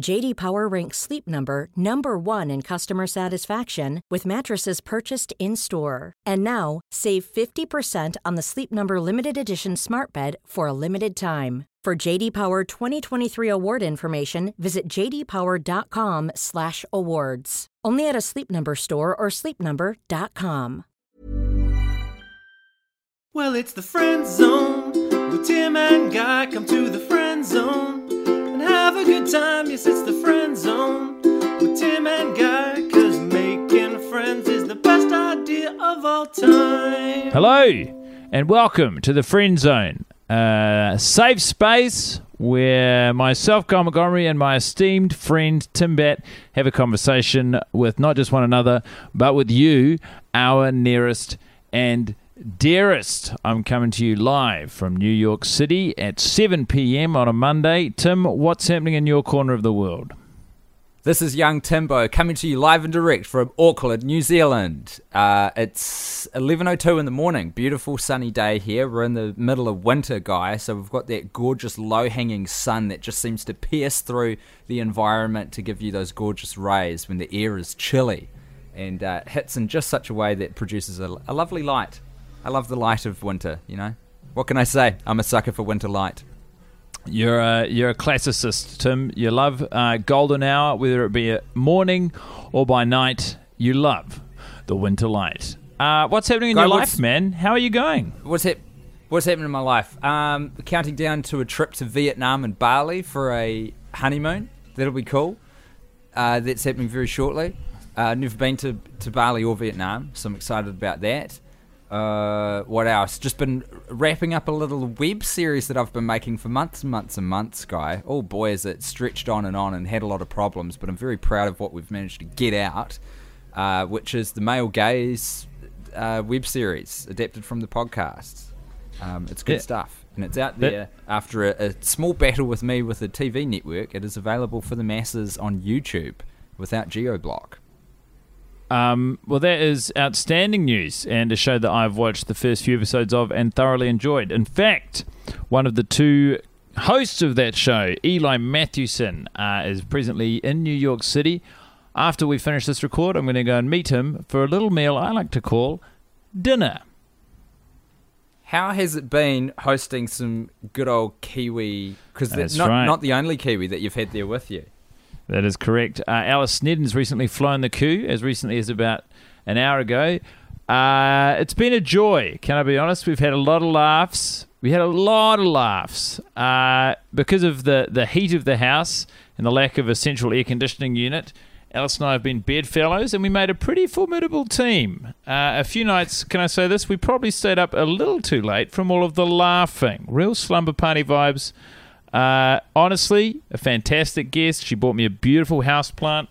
JD Power ranks Sleep Number number 1 in customer satisfaction with mattresses purchased in-store. And now, save 50% on the Sleep Number limited edition Smart Bed for a limited time. For JD Power 2023 award information, visit jdpower.com/awards. Only at a Sleep Number store or sleepnumber.com. Well, it's the friend zone with Tim and Guy. Come to the friend zone a good time. Yes, it's the friend zone with Tim and Guy. Cause making friends is the best idea of all time. Hello, and welcome to the Friend Zone, a safe space where myself, Guy Montgomery, and my esteemed friend Tim Batt have a conversation with not just one another, but with you, our nearest and dearest. I'm coming to you live from New York City at 7 p.m. on a Monday. Tim, what's happening in your corner of the world? This is young Timbo coming to you live and direct from Auckland, New Zealand. Uh, it's 11:02 in the morning. Beautiful sunny day here. We're in the middle of winter, guy. So we've got that gorgeous low-hanging sun that just seems to pierce through the environment to give you those gorgeous rays when the air is chilly, and uh, hits in just such a way that produces a, a lovely light. I love the light of winter. You know, what can I say? I'm a sucker for winter light. You're a, you're a classicist, Tim. You love uh, golden hour, whether it be at morning or by night. You love the winter light. Uh, what's happening in Guy, your life, man? How are you going? What's hap- What's happening in my life? Um, counting down to a trip to Vietnam and Bali for a honeymoon. That'll be cool. Uh, that's happening very shortly. Uh, never been to, to Bali or Vietnam, so I'm excited about that. Uh, what else? Just been wrapping up a little web series that I've been making for months and months and months, guy. Oh boy, is it stretched on and on and had a lot of problems, but I'm very proud of what we've managed to get out, uh, which is the male gaze uh, web series adapted from the podcast. Um, it's good Yeah. stuff, and it's out there after a, a small battle with me with the TV network. It is available for the masses on YouTube without GeoBlock. Um, well, that is outstanding news and a show that I've watched the first few episodes of and thoroughly enjoyed. In fact, one of the two hosts of that show, Eli Matthewson, uh, is presently in New York City. After we finish this record, I'm going to go and meet him for a little meal I like to call dinner. How has it been hosting some good old Kiwi? Because That's not right. not the only Kiwi that you've had there with you. That is correct. Uh, Alice Snedden's recently flown the coup, as recently as about an hour ago. Uh, it's been a joy, can I be honest? We've had a lot of laughs. We had a lot of laughs uh, because of the, the heat of the house and the lack of a central air conditioning unit. Alice and I have been bedfellows, and we made a pretty formidable team. Uh, a few nights, can I say this? We probably stayed up a little too late from all of the laughing. Real slumber party vibes. Uh, honestly, a fantastic guest. She bought me a beautiful house plant.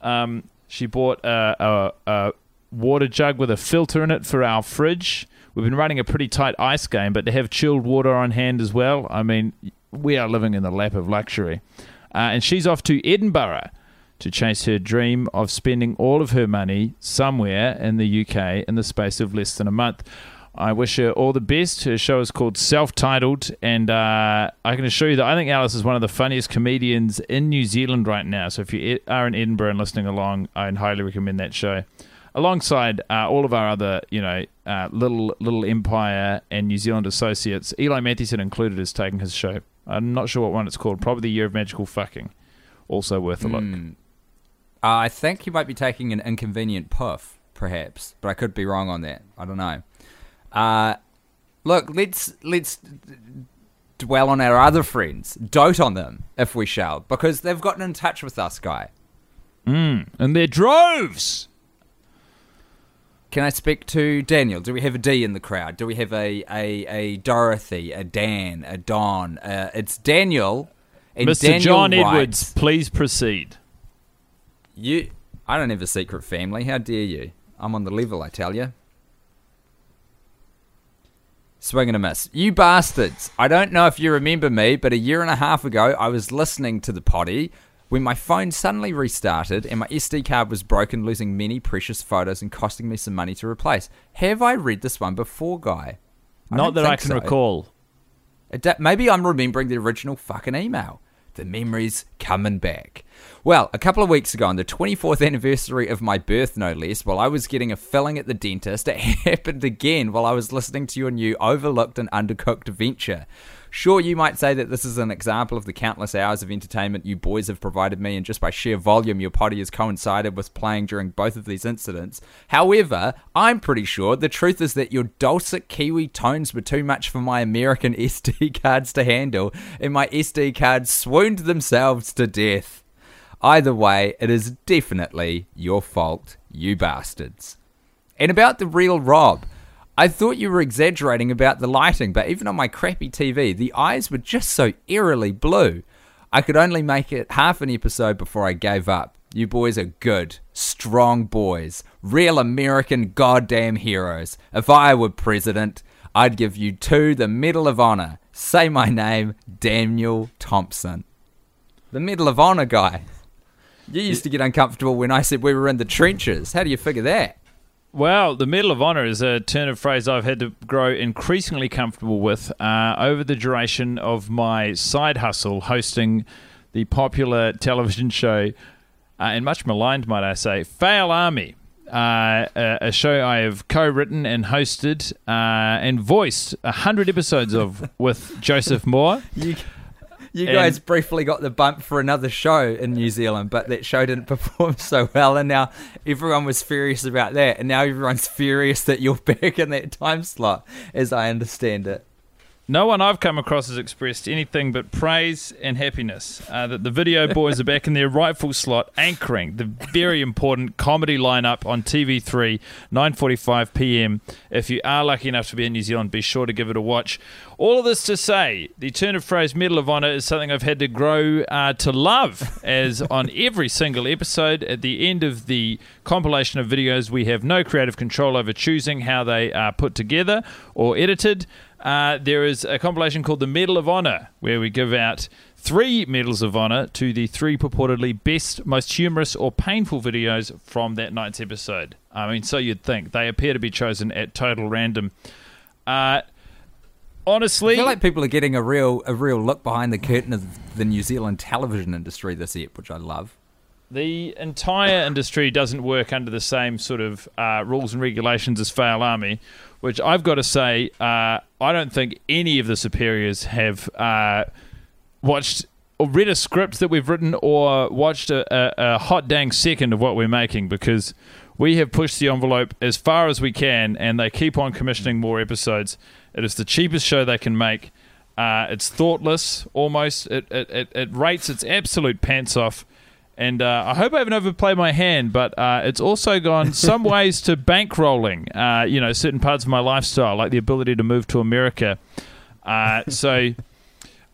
Um, she bought a, a, a water jug with a filter in it for our fridge. We've been running a pretty tight ice game, but to have chilled water on hand as well, I mean, we are living in the lap of luxury. Uh, and she's off to Edinburgh to chase her dream of spending all of her money somewhere in the UK in the space of less than a month. I wish her all the best. Her show is called Self Titled, and uh, I can assure you that I think Alice is one of the funniest comedians in New Zealand right now. So if you are in Edinburgh and listening along, I highly recommend that show. Alongside uh, all of our other, you know, uh, little little Empire and New Zealand associates, Eli Matthewson included is taking his show. I'm not sure what one it's called. Probably the Year of Magical Fucking. Also worth a look. Mm. I think he might be taking an inconvenient puff, perhaps, but I could be wrong on that. I don't know. Uh, look, let's let's dwell on our other friends, dote on them, if we shall, because they've gotten in touch with us, guy. And their droves. Can I speak to Daniel? Do we have a D in the crowd? Do we have a a, a Dorothy, a Dan, a Don? Uh, it's Daniel. And Mr. Daniel John writes, Edwards, please proceed. You, I don't have a secret family. How dare you? I'm on the level, I tell you. Swing and a miss. You bastards. I don't know if you remember me, but a year and a half ago, I was listening to the potty when my phone suddenly restarted and my SD card was broken, losing many precious photos and costing me some money to replace. Have I read this one before, Guy? I Not that I can so. recall. Maybe I'm remembering the original fucking email. The memories coming back. Well, a couple of weeks ago, on the 24th anniversary of my birth, no less, while I was getting a filling at the dentist, it happened again while I was listening to your new overlooked and undercooked venture. Sure, you might say that this is an example of the countless hours of entertainment you boys have provided me, and just by sheer volume, your potty has coincided with playing during both of these incidents. However, I'm pretty sure the truth is that your dulcet Kiwi tones were too much for my American SD cards to handle, and my SD cards swooned themselves to death. Either way, it is definitely your fault, you bastards. And about the real Rob, I thought you were exaggerating about the lighting, but even on my crappy TV, the eyes were just so eerily blue. I could only make it half an episode before I gave up. You boys are good, strong boys, real American goddamn heroes. If I were president, I'd give you two the Medal of Honor. Say my name, Daniel Thompson. The Medal of Honor guy. You used to get uncomfortable when I said we were in the trenches. How do you figure that? Well, the Medal of Honor is a turn of phrase I've had to grow increasingly comfortable with uh, over the duration of my side hustle hosting the popular television show, uh, and much maligned, might I say, Fail Army. Uh, a, a show I have co-written and hosted uh, and voiced a hundred episodes of with Joseph Moore. You, you And- guys briefly got the bump for another show in New Zealand, but that show didn't perform so well, and now everyone was furious about that, and now everyone's furious that you're back in that time slot, as I understand it. No one I've come across has expressed anything but praise and happiness uh, that the video boys are back in their rightful slot, anchoring the very important comedy lineup on TV3, 9:45 p.m. If you are lucky enough to be in New Zealand, be sure to give it a watch. All of this to say, the turn of phrase Medal of Honor is something I've had to grow uh, to love, as on every single episode, at the end of the compilation of videos, we have no creative control over choosing how they are put together or edited. Uh, there is a compilation called the Medal of Honor, where we give out three medals of honor to the three purportedly best, most humorous, or painful videos from that night's episode. I mean, so you'd think. They appear to be chosen at total random. Uh, honestly, I feel like people are getting a real a real look behind the curtain of the New Zealand television industry this year, which I love. The entire industry doesn't work under the same sort of uh, rules and regulations as Fail Army, which I've got to say, uh, I don't think any of the superiors have uh, watched or read a script that we've written or watched a, a, a hot dang second of what we're making because we have pushed the envelope as far as we can and they keep on commissioning more episodes. It is the cheapest show they can make. Uh, it's thoughtless almost. It, it, it, it rates its absolute pants off. And uh, I hope I haven't overplayed my hand, but uh, it's also gone some ways to bankrolling, uh, you know, certain parts of my lifestyle, like the ability to move to America. Uh, so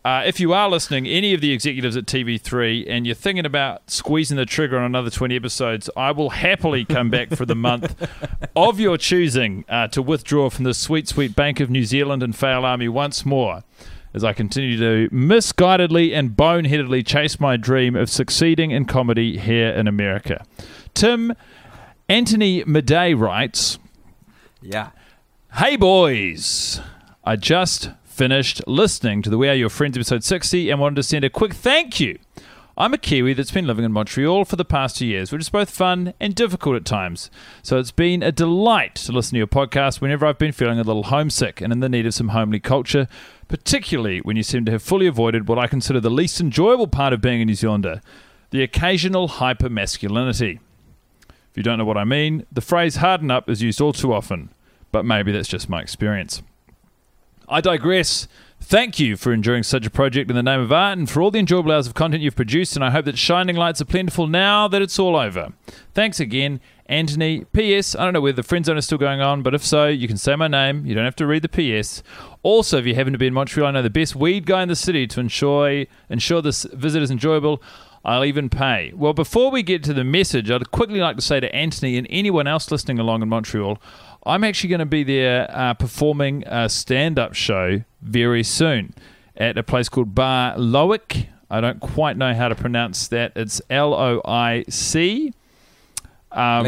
uh, if you are listening, any of the executives at TV3, and you're thinking about squeezing the trigger on another 20 episodes, I will happily come back for the month of your choosing uh, to withdraw from the sweet, sweet Bank of New Zealand and Fail Army once more as I continue to misguidedly and boneheadedly chase my dream of succeeding in comedy here in America. Tim Anthony Madej writes. Yeah. Hey, boys! I just finished listening to the We Are Your Friends episode 60 and wanted to send a quick thank you. I'm a Kiwi that's been living in Montreal for the past two years, which is both fun and difficult at times. So it's been a delight to listen to your podcast whenever I've been feeling a little homesick and in the need of some homely culture, particularly when you seem to have fully avoided what I consider the least enjoyable part of being a New Zealander the occasional hypermasculinity. If you don't know what I mean, the phrase harden up is used all too often, but maybe that's just my experience. I digress. Thank you for enjoying such a project in the name of art and for all the enjoyable hours of content you've produced, and I hope that shining lights are plentiful now that it's all over. Thanks again, Anthony. P.S. I don't know whether the friend zone is still going on, but if so, you can say my name. You don't have to read the P.S. Also, if you happen to be in Montreal, I know the best weed guy in the city to ensure, ensure this visit is enjoyable. I'll even pay. Well, before we get to the message, I'd quickly like to say to Anthony and anyone else listening along in Montreal, I'm actually going to be there uh, performing a stand up show very soon at a place called Bar Loic. I don't quite know how to pronounce that. It's L O I C. Um,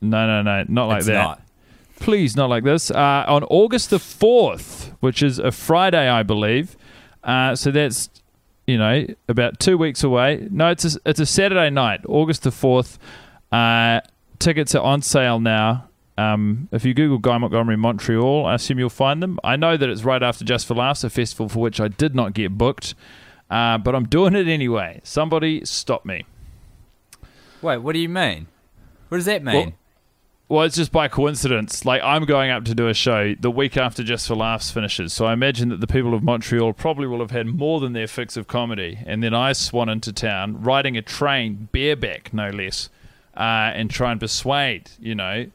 no, no, no, not like It's that. not. Please, not like this. Uh, on August the 4th, which is a Friday, I believe. Uh, so that's, you know, about two weeks away. No, it's a, it's a Saturday night, August the 4th. Uh, tickets are on sale now. Um, if you Google Guy Montgomery Montreal, I assume you'll find them. I know that it's right after Just for Laughs, a festival for which I did not get booked, uh, but I'm doing it anyway. Somebody stop me. Wait, what do you mean? What does that mean? Well, it's just by coincidence. Like I'm going up to do a show the week after Just for Laughs finishes, so I imagine that the people of Montreal probably will have had more than their fix of comedy. And then I swan into town, riding a train bareback, no less, uh, and try and persuade, you know,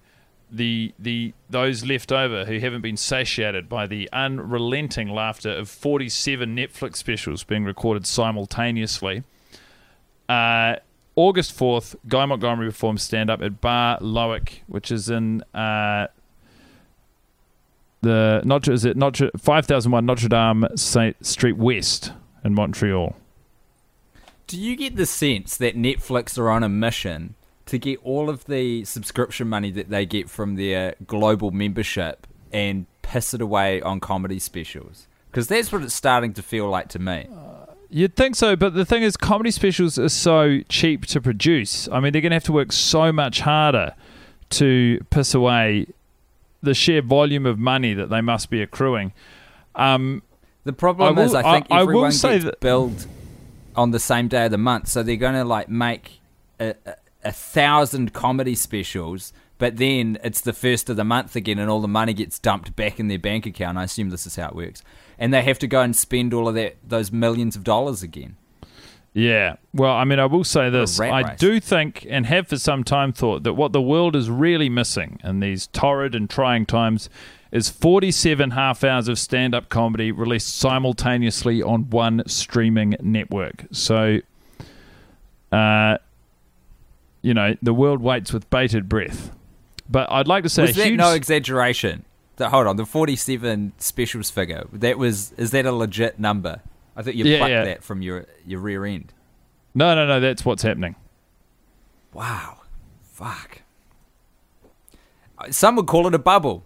the the those left over who haven't been satiated by the unrelenting laughter of 47 Netflix specials being recorded simultaneously. Uh, August 4th, Guy Montgomery performs stand up at Bar Loic, which is in uh, the Notre, is it Notre 5001 Notre Dame Saint Street West in Montreal. Do you get the sense that Netflix are on a mission to get all of the subscription money that they get from their global membership and piss it away on comedy specials? Because that's what it's starting to feel like to me. You'd think so, but the thing is, comedy specials are so cheap to produce. I mean, they're going to have to work so much harder to piss away the sheer volume of money that they must be accruing. Um, The problem I is, I think I- I will everyone say gets that- billed on the same day of the month, so they're going to like make a, a, a thousand comedy specials, but then it's the first of the month again, and all the money gets dumped back in their bank account. I assume this is how it works, and they have to go and spend all of that those millions of dollars again. Yeah. Well, I mean, I will say this. I do think, and have for some time thought, that what the world is really missing in these torrid and trying times is 47 half hours of stand up comedy released simultaneously on one streaming network. So, uh, you know, the world waits with bated breath. But I'd like to say Was a that huge. no exaggeration? The, hold on, the forty-seven specials figure. That was is that a legit number? I thought you Yeah, plucked yeah. that from your your rear end. no, no, no, that's what's happening. Wow. Fuck. Some would call it a bubble.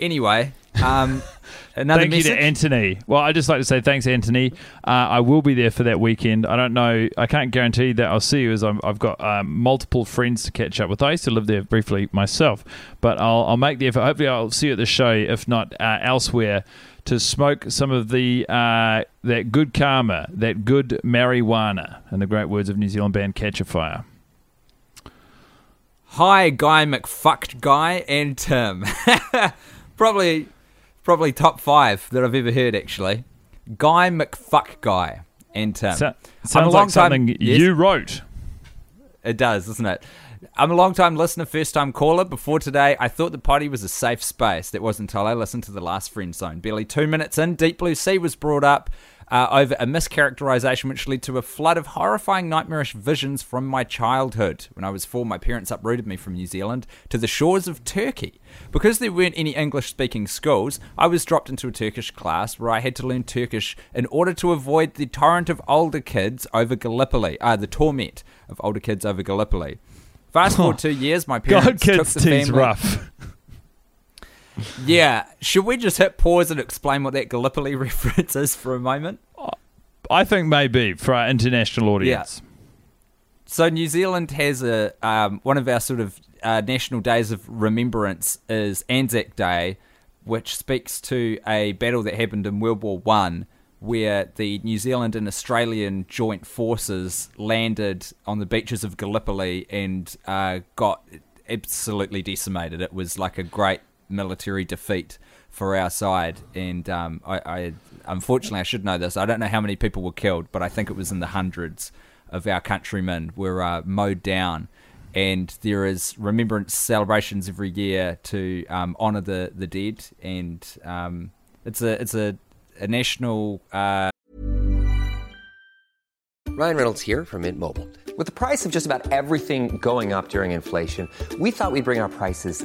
Anyway, um, another Thank message. you to Anthony. Well, I just like to say thanks, Anthony. Uh, I will be there for that weekend. I don't know. I can't guarantee that I'll see you, as I'm, I've got um, multiple friends to catch up with. I used to live there briefly myself, but I'll, I'll make the effort. Hopefully, I'll see you at the show, if not uh, elsewhere, to smoke some of the uh, that good karma, that good marijuana, in the great words of New Zealand band Katchafire. Hi, Guy McFucked Guy and Tim. probably, probably top five that I've ever heard. Actually, Guy McFuck Guy and Tim. So, sounds like something time- yes. you wrote. It does, doesn't it? I'm a long time listener, first time caller. Before today, I thought the potty was a safe space. That wasn't until I listened to the last friend zone. Barely two minutes in, Deep Blue Sea was brought up uh, over a mischaracterization which led to a flood of horrifying, nightmarish visions from my childhood. When I was four, my parents uprooted me from New Zealand to the shores of Turkey. Because there weren't any English speaking schools, I was dropped into a Turkish class where I had to learn Turkish in order to avoid the torrent of older kids over Gallipoli, uh, the torment of older kids over Gallipoli. Fast forward two years, my parents God, took the family. rough. Yeah, should we just hit pause and explain what that Gallipoli reference is for a moment? I think maybe for our international audience. So New Zealand has a um, one of our sort of uh, national days of remembrance is Anzac Day, which speaks to a battle that happened in World War One where the New Zealand and Australian joint forces landed on the beaches of Gallipoli and uh, got absolutely decimated. It was like a great military defeat for our side, and um, I, I unfortunately I should know this. I don't know how many people were killed, but I think it was in the hundreds of our countrymen were uh, mowed down. And there is remembrance celebrations every year to um, honour the, the dead, and um, it's a it's a, a national. Uh... Ryan Reynolds here from Mint Mobile. With the price of just about everything going up during inflation, we thought we'd bring our prices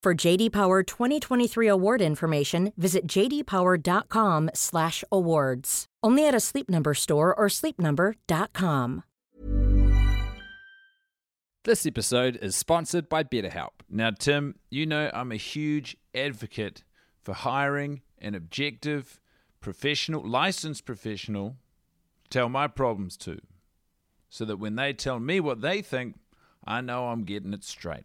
For JD Power 2023 award information, visit jdpower.com/awards. Only at a Sleep Number store or sleepnumber.com. This episode is sponsored by BetterHelp. Now, Tim, you know I'm a huge advocate for hiring an objective, professional, licensed professional to tell my problems to, so that when they tell me what they think, I know I'm getting it straight.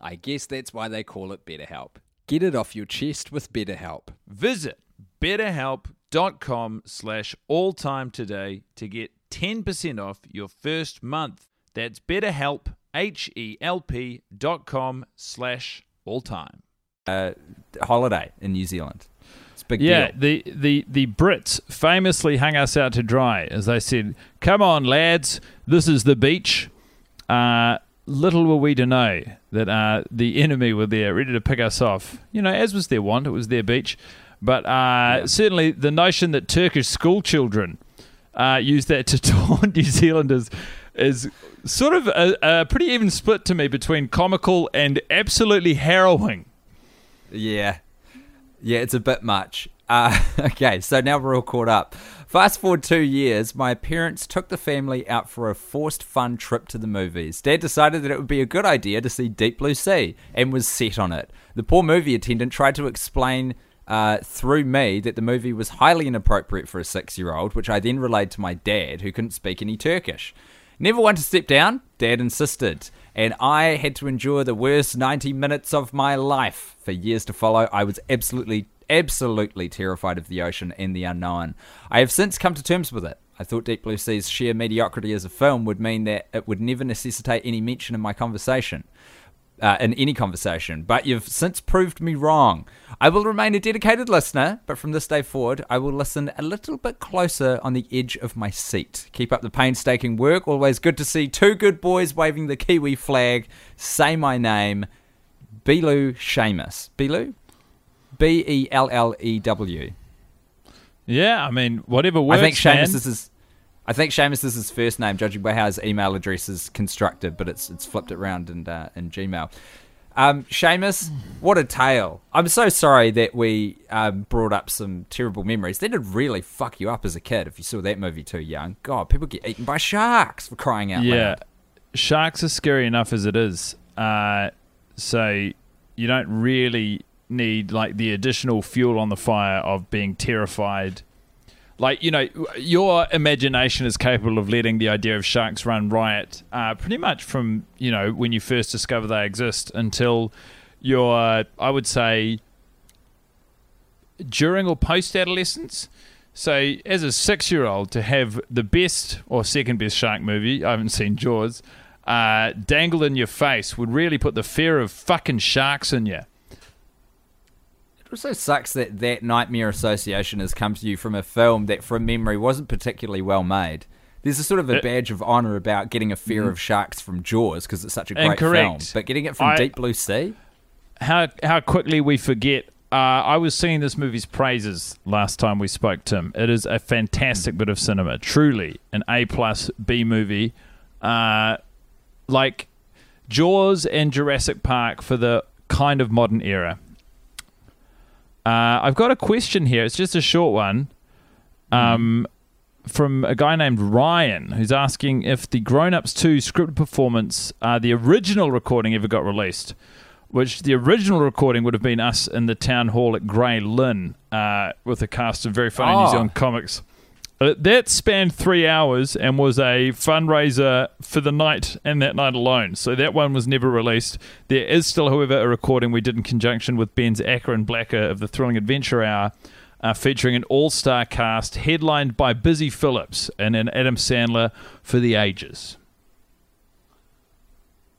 I guess that's why they call it BetterHelp. Get it off your chest with BetterHelp. Visit betterhelp.com slash alltime today to get 10% off your first month. That's betterhelp, H-E-L-P dot com slash alltime. uh, holiday in New Zealand. It's a big Yeah, deal. the, the, the Brits famously hung us out to dry as they said, Come on, lads, this is the beach. Uh, little were we to know that uh, the enemy were there ready to pick us off. You know, as was their want, it was their beach. But uh, certainly the notion that Turkish school children uh, use that to taunt New Zealanders is sort of a, a pretty even split to me between comical and absolutely harrowing. Yeah. Yeah, it's a bit much. Uh, okay, so now we're all caught up. Fast forward two years, my parents took the family out for a forced fun trip to the movies. Dad decided that it would be a good idea to see Deep Blue Sea and was set on it. The poor movie attendant tried to explain uh, through me that the movie was highly inappropriate for a six year old, which I then relayed to my dad, who couldn't speak any Turkish. Never one to step down, Dad insisted, and I had to endure the worst 90 minutes of my life for years to follow. I was absolutely, absolutely terrified of the ocean and the unknown. I have since come to terms with it. I thought Deep Blue Sea's sheer mediocrity as a film would mean that it would never necessitate any mention in my conversation. Uh, in any conversation, but you've since proved me wrong. I will remain a dedicated listener, but from this day forward, I will listen a little bit closer on the edge of my seat. Keep up the painstaking work. Always good to see two good boys waving the Kiwi flag. Say my name, Bilu Seamus. Bilu? B E L L E W. Yeah, I mean, whatever works. I think. Seamus is his. I think Seamus is his first name, judging by how his email address is constructed, but it's it's flipped it around in uh, in Gmail. Um, Seamus, what a tale! I'm so sorry that we um, brought up some terrible memories. That did really fuck you up as a kid if you saw that movie too young. God, people get eaten by sharks for crying out loud. yeah, loud. sharks are scary enough as it is. Uh, so you don't really need like the additional fuel on the fire of being terrified. Like you know, your imagination is capable of letting the idea of sharks run riot, uh, pretty much from you know when you first discover they exist until your, I would say, during or post adolescence. So, as a six year old, to have the best or second best shark movie, I haven't seen Jaws, uh, dangled in your face would really put the fear of fucking sharks in you. It also sucks that that nightmare association has come to you from a film that, from memory, wasn't particularly well made. There's a sort of a It- badge of honor about getting a fear of sharks from Jaws because it's such a great film, but getting it from I- Deep Blue Sea. how how quickly we forget. Uh, I was singing this movie's praises last time we spoke, Tim. It is a fantastic bit of cinema, truly an A plus B movie, uh, like Jaws and Jurassic Park for the kind of modern era. Uh, I've got a question here. It's just a short one. Um, from a guy named Ryan, who's asking if the Grown Ups 2 scripted performance, uh, the original recording, ever got released. Which the original recording would have been us in the town hall at Grey Lynn uh, with a cast of very funny New Oh. Zealand comics. Uh, that spanned three hours and was a fundraiser for the night and that night alone. So that one was never released. There is still, however, a recording we did in conjunction with Ben's Acker and Blacker of the Thrilling Adventure Hour, uh, featuring an all-star cast headlined by Busy Philipps and an Adam Sandler for the ages.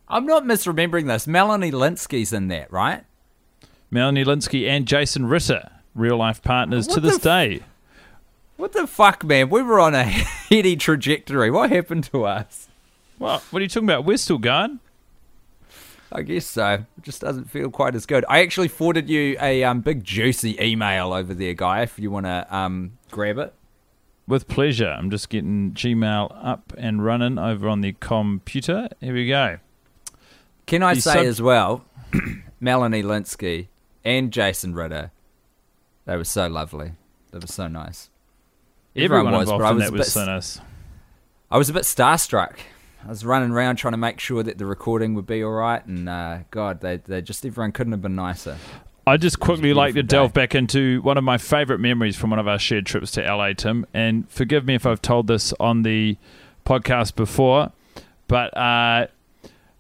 I'm not misremembering this. Melanie Lynskey's in that, right? Melanie Lynskey and Jason Ritter, real-life partners What to this f- day. What the fuck, man? We were on a heady trajectory. What happened to us? Well, what are you talking about? We're still going. I guess so. It just doesn't feel quite as good. I actually forwarded you a um, big juicy email over there, guy. If you want to um, grab it. With pleasure. I'm just getting Gmail up and running over on the computer. Here we go. Can I The say sub- as well, Melanie Lynskey and Jason Ritter, they were so lovely. They were so nice. Everyone, was, involved but I was that a was bit- so nice. I was a bit starstruck. I was running around trying to make sure that the recording would be all right, and uh, God, they they just everyone couldn't have been nicer. I just quickly like to beautiful delve back into one of my favourite memories from one of our shared trips to LA, Tim. And forgive me if I've told this on the podcast before, but uh,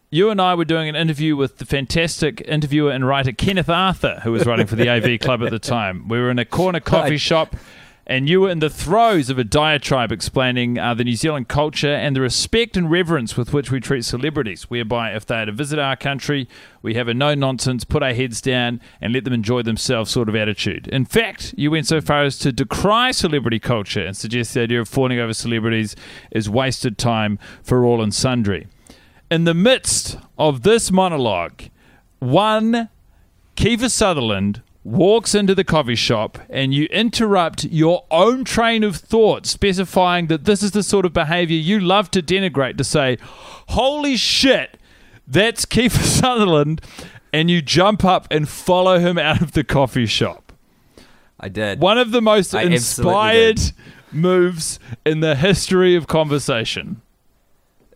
you and I were doing an interview with the fantastic interviewer and writer Kenneth Arthur, who was writing for the AV Club at the time. We were in a corner coffee shop. And you were in the throes of a diatribe explaining uh, the New Zealand culture and the respect and reverence with which we treat celebrities, whereby if they are to visit our country, we have a no nonsense, put our heads down, and let them enjoy themselves sort of attitude. In fact, you went so far as to decry celebrity culture and suggest the idea of fawning over celebrities is wasted time for all and sundry. In the midst of this monologue, one Kiefer Sutherland walks into the coffee shop and you interrupt your own train of thought, specifying that this is the sort of behavior you love to denigrate to say, Holy shit, that's Kiefer Sutherland. And you jump up and follow him out of the coffee shop. I did. One of the most I inspired moves in the history of conversation.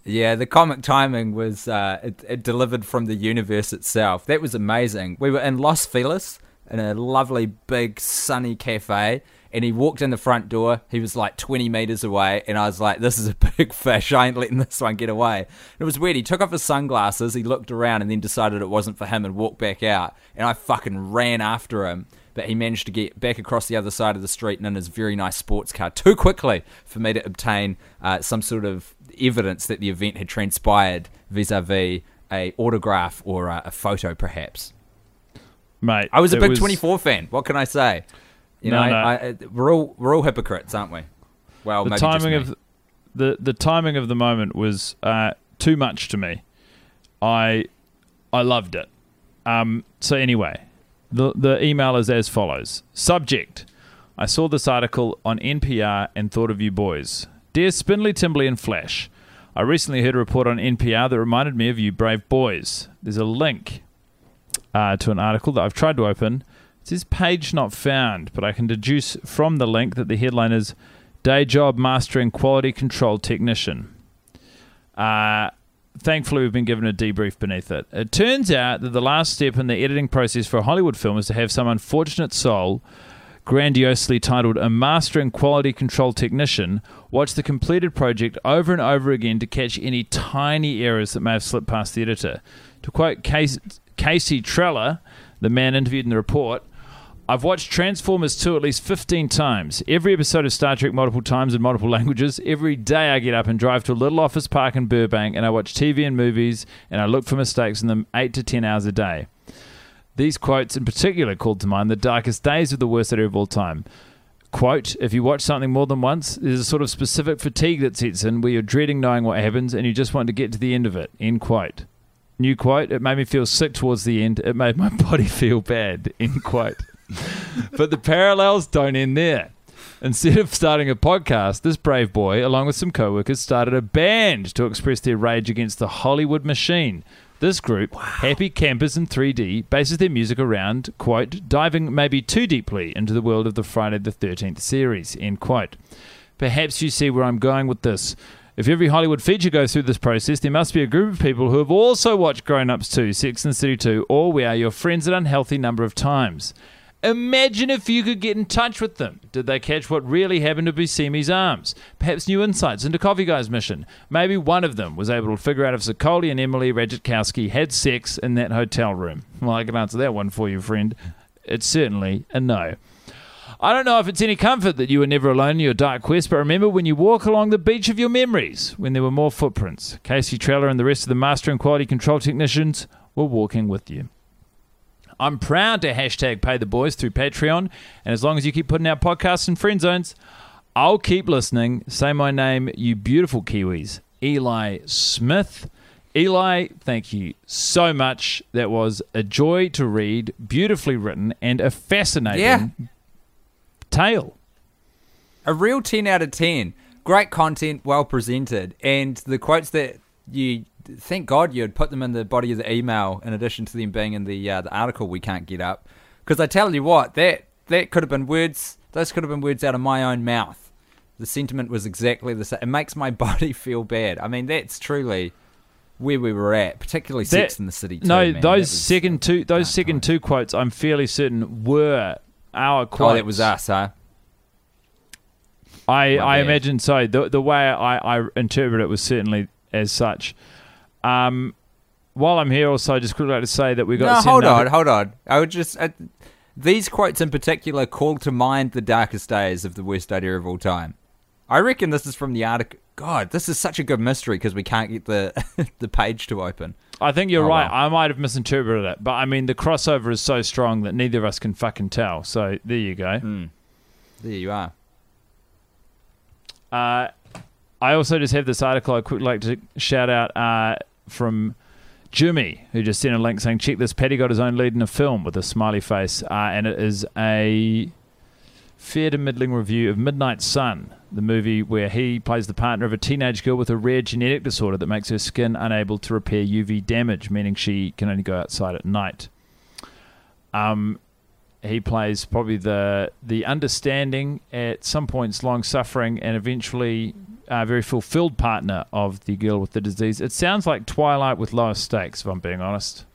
Yeah, the comic timing was uh, it, it delivered from the universe itself. That was amazing. We were in Los Feliz in a lovely big sunny cafe, and he walked in the front door. He was like 20 meters away, and I was like, "This is a big fish. I ain't letting this one get away." It was weird. He took off his sunglasses, he looked around, and then decided it wasn't for him and walked back out. And I fucking ran after him. But he managed to get back across the other side of the street and in his very nice sports car too quickly for me to obtain uh, some sort of evidence that the event had transpired vis-a-vis a autograph or uh, a photo, perhaps. Mate, I was a big 24 fan. What can I say? You No, know, no. I, we're all we're all hypocrites, aren't we? Well, the timing of the the timing of the moment was uh, too much to me. I I loved it. Um, so anyway, the the email is as follows: Subject: I saw this article on NPR and thought of you boys. Dear Spindly Timbly and Flash, I recently heard a report on NPR that reminded me of you brave boys. There's a link uh, to an article that I've tried to open. It says page not found, but I can deduce from the link that the headline is Day Job Mastering Quality Control Technician. Uh, thankfully, we've been given a debrief beneath it. It turns out that the last step in the editing process for a Hollywood film is to have some unfortunate soul grandiosely titled A Master in Quality Control Technician, watch the completed project over and over again to catch any tiny errors that may have slipped past the editor. To quote Casey, Casey Treller, the man interviewed in the report, I've watched Transformers 2 at least 15 times. Every episode of Star Trek multiple times in multiple languages. Every day I get up and drive to a little office park in Burbank and I watch TV and movies and I look for mistakes in them 8 to 10 hours a day. These quotes in particular called to mind the darkest days of the worst editor of all time. Quote, if you watch something more than once, there's a sort of specific fatigue that sets in where you're dreading knowing what happens and you just want to get to the end of it. End quote. New quote, it made me feel sick towards the end. It made my body feel bad. End quote. but the parallels don't end there. Instead of starting a podcast, this brave boy, along with some co workers, started a band to express their rage against the Hollywood machine. This group, Happy Campers in 3D, bases their music around, quote, diving maybe too deeply into the world of the Friday the 13th series, end quote. Perhaps you see where I'm going with this. If every Hollywood feature goes through this process, there must be a group of people who have also watched Grown Ups 2, Sex and City 2, or We Are Your Friends an unhealthy number of times. Imagine if you could get in touch with them. Did they catch what really happened to Buscemi's arms? Perhaps new insights into Coffee Guy's mission. Maybe one of them was able to figure out if Zicoli and Emily Ratajkowski had sex in that hotel room. Well, I can answer that one for you, friend. It's certainly a no. I don't know if it's any comfort that you were never alone in your dark quest, but remember when you walk along the beach of your memories, when there were more footprints. Casey Treller and the rest of the master and quality control technicians were walking with you. I'm proud to hashtag pay the boys through Patreon, and as long as you keep putting out podcasts and friend zones, I'll keep listening. Say my name, you beautiful Kiwis. Eli Smith. Eli, thank you so much. That was a joy to read, beautifully written, and a fascinating Yeah. Tale. A real 10 out of 10. Great content, well presented. And the quotes that you, thank God you had put them in the body of the email in addition to them being in the uh, the article we can't get up. Because I tell you what, that, that could have been words, those could have been words out of my own mouth. The sentiment was exactly the same. It makes my body feel bad. I mean, that's truly where we were at, particularly Sex in the City. Too, no, man. Those was- second two, those second times. two quotes, I'm fairly certain were our quotes. Oh, that was us, huh? I, My I bad. imagine so. The the way I, I interpret it was certainly as such. Um, while I'm here, also, I just quickly like to say that we got. No, hold on, hold on. I would just uh, these quotes in particular call to mind the darkest days of the worst idea of all time. I reckon this is from the article. God, this is such a good mystery because we can't get the the page to open. I think you're Oh, right. wow. I might have misinterpreted it, but I mean the crossover is so strong that neither of us can fucking tell. So there you go. Hmm. There you are. Uh, I also just have this article I quickly like to shout out uh, from Jimmy, who just sent a link saying, "Check this. Paddy got his own lead in a film with a smiley face, uh, and it is a fair to middling review of Midnight Sun, the movie where he plays the partner of a teenage girl with a rare genetic disorder that makes her skin unable to repair UV damage, meaning she can only go outside at night." Um, he plays probably the the understanding, at some points long suffering, and eventually uh, very fulfilled partner of the girl with the disease. It sounds like Twilight with lower stakes, if I'm being honest.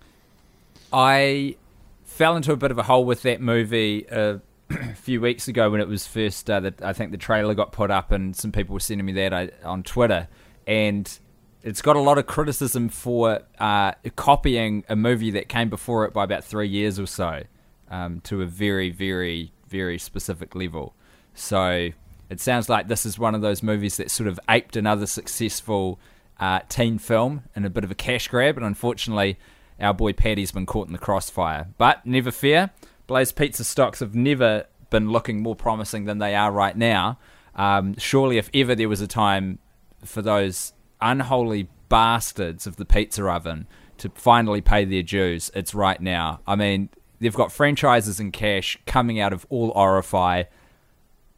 I fell into a bit of a hole with that movie uh, a few weeks ago when it was first. Uh, that I think the trailer got put up, and some people were sending me that uh, on Twitter, and it's got a lot of criticism for uh, copying a movie that came before it by about three years or so, um, to a very, very, very specific level. So it sounds like this is one of those movies that sort of aped another successful uh, teen film and a bit of a cash grab, and unfortunately, our boy Paddy's been caught in the crossfire. But never fear, Blaze Pizza stocks have never been looking more promising than they are right now. Um, surely, if ever there was a time for those unholy bastards of the pizza oven to finally pay their dues, it's right now. I mean, they've got franchises and cash coming out of all Orify,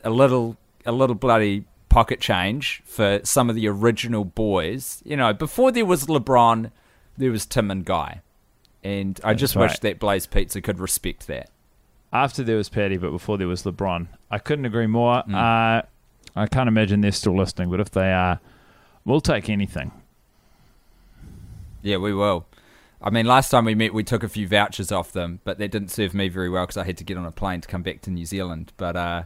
a little, a little bloody pocket change for some of the original boys. You know, before there was LeBron, there was Tim and Guy, and I just wish that Blaze Pizza could respect that. After there was Paddy, but before there was LeBron. I couldn't agree more. Hmm. Uh, I can't imagine they're still listening, but if they are, we'll take anything. Yeah, we will. I mean, last time we met, we took a few vouchers off them, but that didn't serve me very well because I had to get on a plane to come back to New Zealand. But uh,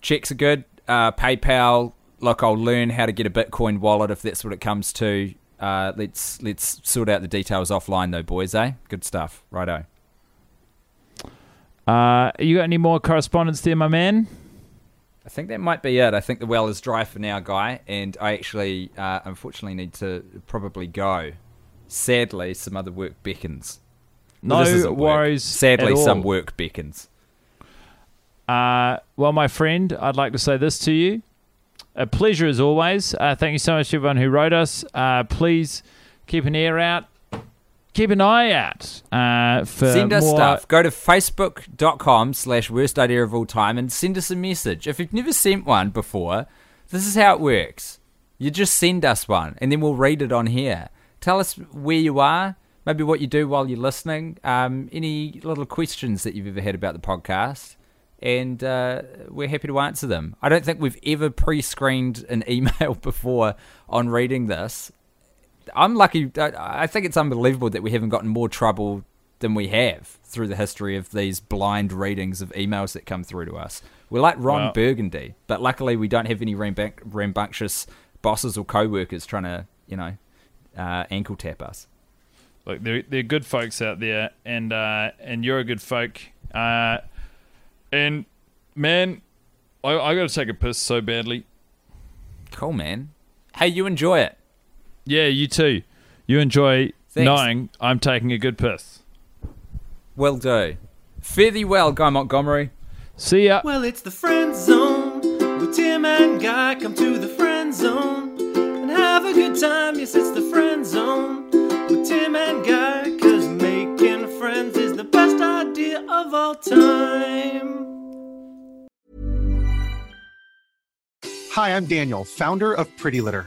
checks are good. Uh, PayPal. Look, I'll learn how to get a Bitcoin wallet if that's what it comes to. Uh, let's let's sort out the details offline though, boys. Eh? Good stuff. Righto. Uh, you got any more correspondence there, my man? I think that might be it. I think the well is dry for now, guy, and I actually, uh, unfortunately, need to probably go. Sadly, some other work beckons. Well, No work. worries Sadly, some work beckons. Uh, well, my friend, I'd like to say this to you. A pleasure as always. Uh, thank you so much to everyone who wrote us. Uh, please keep an ear out. Keep an eye out uh, for send us more. stuff. Go to facebook.com slash worst idea of all time and send us a message. If you've never sent one before, this is how it works. You just send us one and then we'll read it on here. Tell us where you are, maybe what you do while you're listening, um, any little questions that you've ever had about the podcast, and uh, we're happy to answer them. I don't think we've ever pre screened an email before on reading this. I'm lucky. I I think it's unbelievable that we haven't gotten more trouble than we have through the history of these blind readings of emails that come through to us. We're like Ron Burgundy, but luckily we don't have any rambunctious, rambunctious bosses or co-workers trying to, you know, uh, ankle tap us. Look, they're, they're good folks out there, and uh, and you're a good folk. Uh, and man, I, I got to take a piss so badly. Cool, man. Hey, you enjoy it. Yeah, you too. You enjoy Thanks. knowing I'm taking a good piss. Well do. Fare thee well, Guy Montgomery. See ya. Well, it's the friend zone with Tim and Guy. Come to the friend zone and have a good time. Yes, it's the friend zone with Tim and Guy. Cause making friends is the best idea of all time. Hi, I'm Daniel, founder of Pretty Litter.